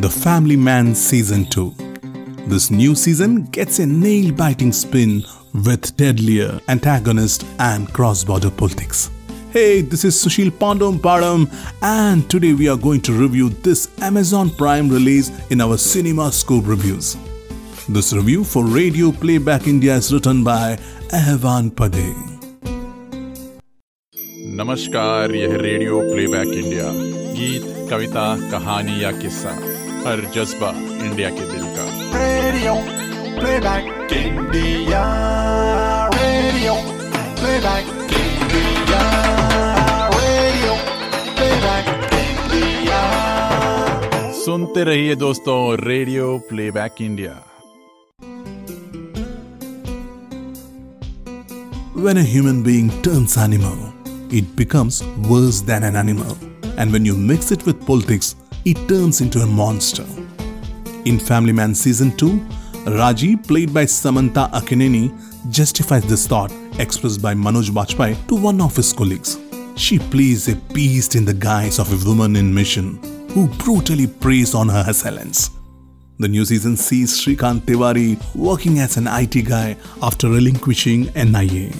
The Family Man Season 2. This new season gets a nail biting spin with deadlier antagonist and cross border politics. Hey, this is Sushil Pandom Padam, and today we are going to review this Amazon Prime release in our Cinema Scope reviews. This review for Radio Playback India is written by Ahvan Pade. नमस्कार यह radio playback India गीत कविता कहानी या किस्सा हर जज्बा India के दिल का Radio Playback India. Radio Playback India. Radio Playback India. सुनते रहिए दोस्तों radio playback India When a human being turns animal, it becomes worse than an animal. And when you mix it with politics, it turns into a monster. In Family Man Season 2, Raji, played by Samantha Akkineni, justifies this thought expressed by Manoj Bajpayee to one of his colleagues. She plays a beast in the guise of a woman in mission who brutally preys on her assailants. The new season sees Shrikant Tiwari working as an IT guy after relinquishing NIA.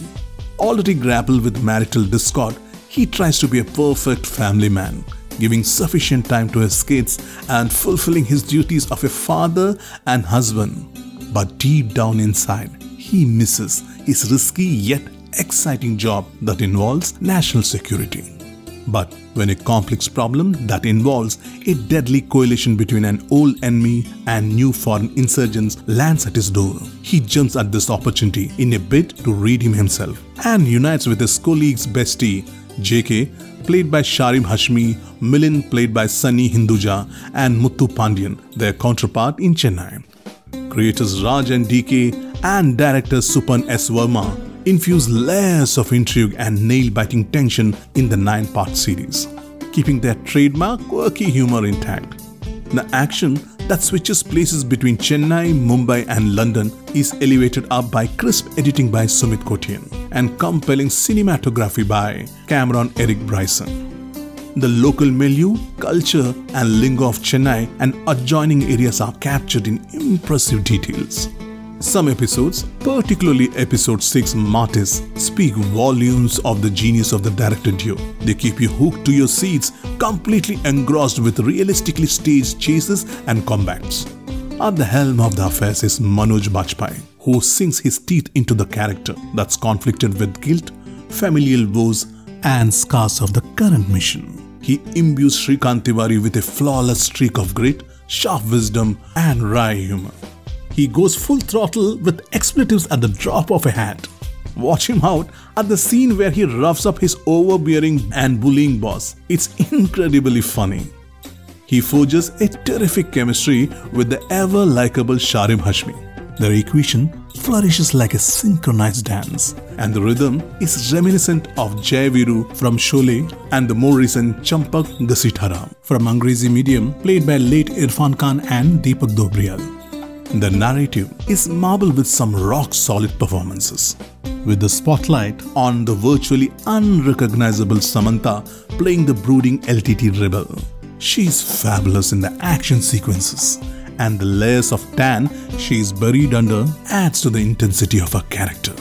Already grappled with marital discord, he tries to be a perfect family man, giving sufficient time to his kids and fulfilling his duties of a father and husband. But deep down inside, he misses his risky yet exciting job that involves national security. But when a complex problem that involves a deadly coalition between an old enemy and new foreign insurgents lands at his door, he jumps at this opportunity in a bid to redeem himself and unites with his colleague's bestie, JK, played by Sharib Hashmi, Milin, played by Sunny Hinduja, and Muthu Pandian, their counterpart in Chennai. Creators Raj and DK and director Suparn S. Varma infuse layers of intrigue and nail-biting tension in the nine-part series, keeping their trademark quirky humor intact. The action that switches places between Chennai, Mumbai, and London is elevated up by crisp editing by Sumit Kotian and compelling cinematography by Cameron Eric Bryson. The local milieu, culture, and lingo of Chennai and adjoining areas are captured in impressive details. Some episodes, particularly episode 6 Martyrs, speak volumes of the genius of the director duo. They keep you hooked to your seats, completely engrossed with realistically staged chases and combats. At the helm of the affairs is Manoj Bajpayee, who sinks his teeth into the character that's conflicted with guilt, familial woes, and scars of the current mission. He imbues Shrikant Tiwari with a flawless streak of grit, sharp wisdom, and wry humor. He goes full throttle with expletives at the drop of a hat. Watch him out at the scene where he roughs up his overbearing and bullying boss. It's incredibly funny. He forges a terrific chemistry with the ever likable Sharib Hashmi. Their equation flourishes like a synchronized dance, and the rhythm is reminiscent of Jai Viru from Sholay and the more recent Champak Ghasiteram from Angrezi Medium, played by late Irfan Khan and Deepak Dobriyal. The narrative is marbled with some rock solid performances, with the spotlight on the virtually unrecognizable Samantha playing the brooding LTT rebel. She is fabulous in the action sequences, and the layers of tan she is buried under adds to the intensity of her character.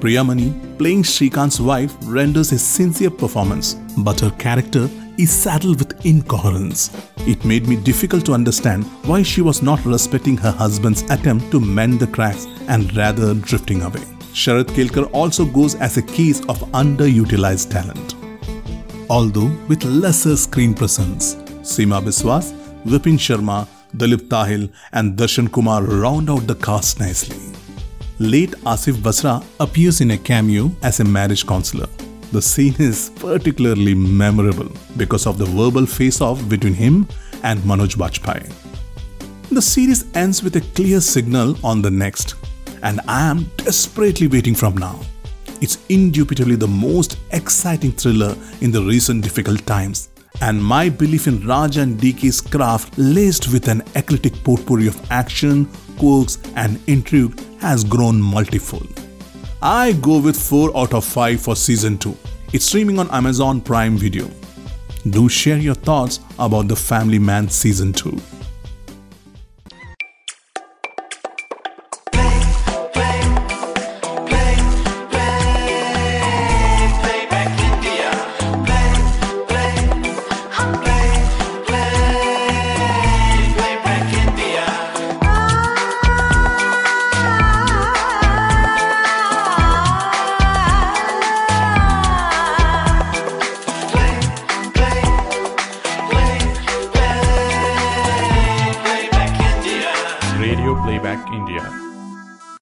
Priyamani, playing Shrikant's wife, renders a sincere performance, but her character is saddled with incoherence. It made me difficult to understand why she was not respecting her husband's attempt to mend the cracks and rather drifting away. Sharad Kelkar also goes as a case of underutilized talent. Although with lesser screen presence, Seema Biswas, Vipin Sharma, Dalip Tahil, and Darshan Kumar round out the cast nicely. Late Asif Basra appears in a cameo as a marriage counselor. The scene is particularly memorable because of the verbal face off between him and Manoj Bajpayee. The series ends with a clear signal on the next, and I am desperately waiting from now. It's indubitably the most exciting thriller in the recent difficult times, and my belief in Raj and DK's craft, laced with an eclectic potpourri of action, quirks, and intrigue, has grown multifold. I go with 4 out of 5 for season 2. It's streaming on Amazon Prime Video. Do share your thoughts about The Family Man season 2.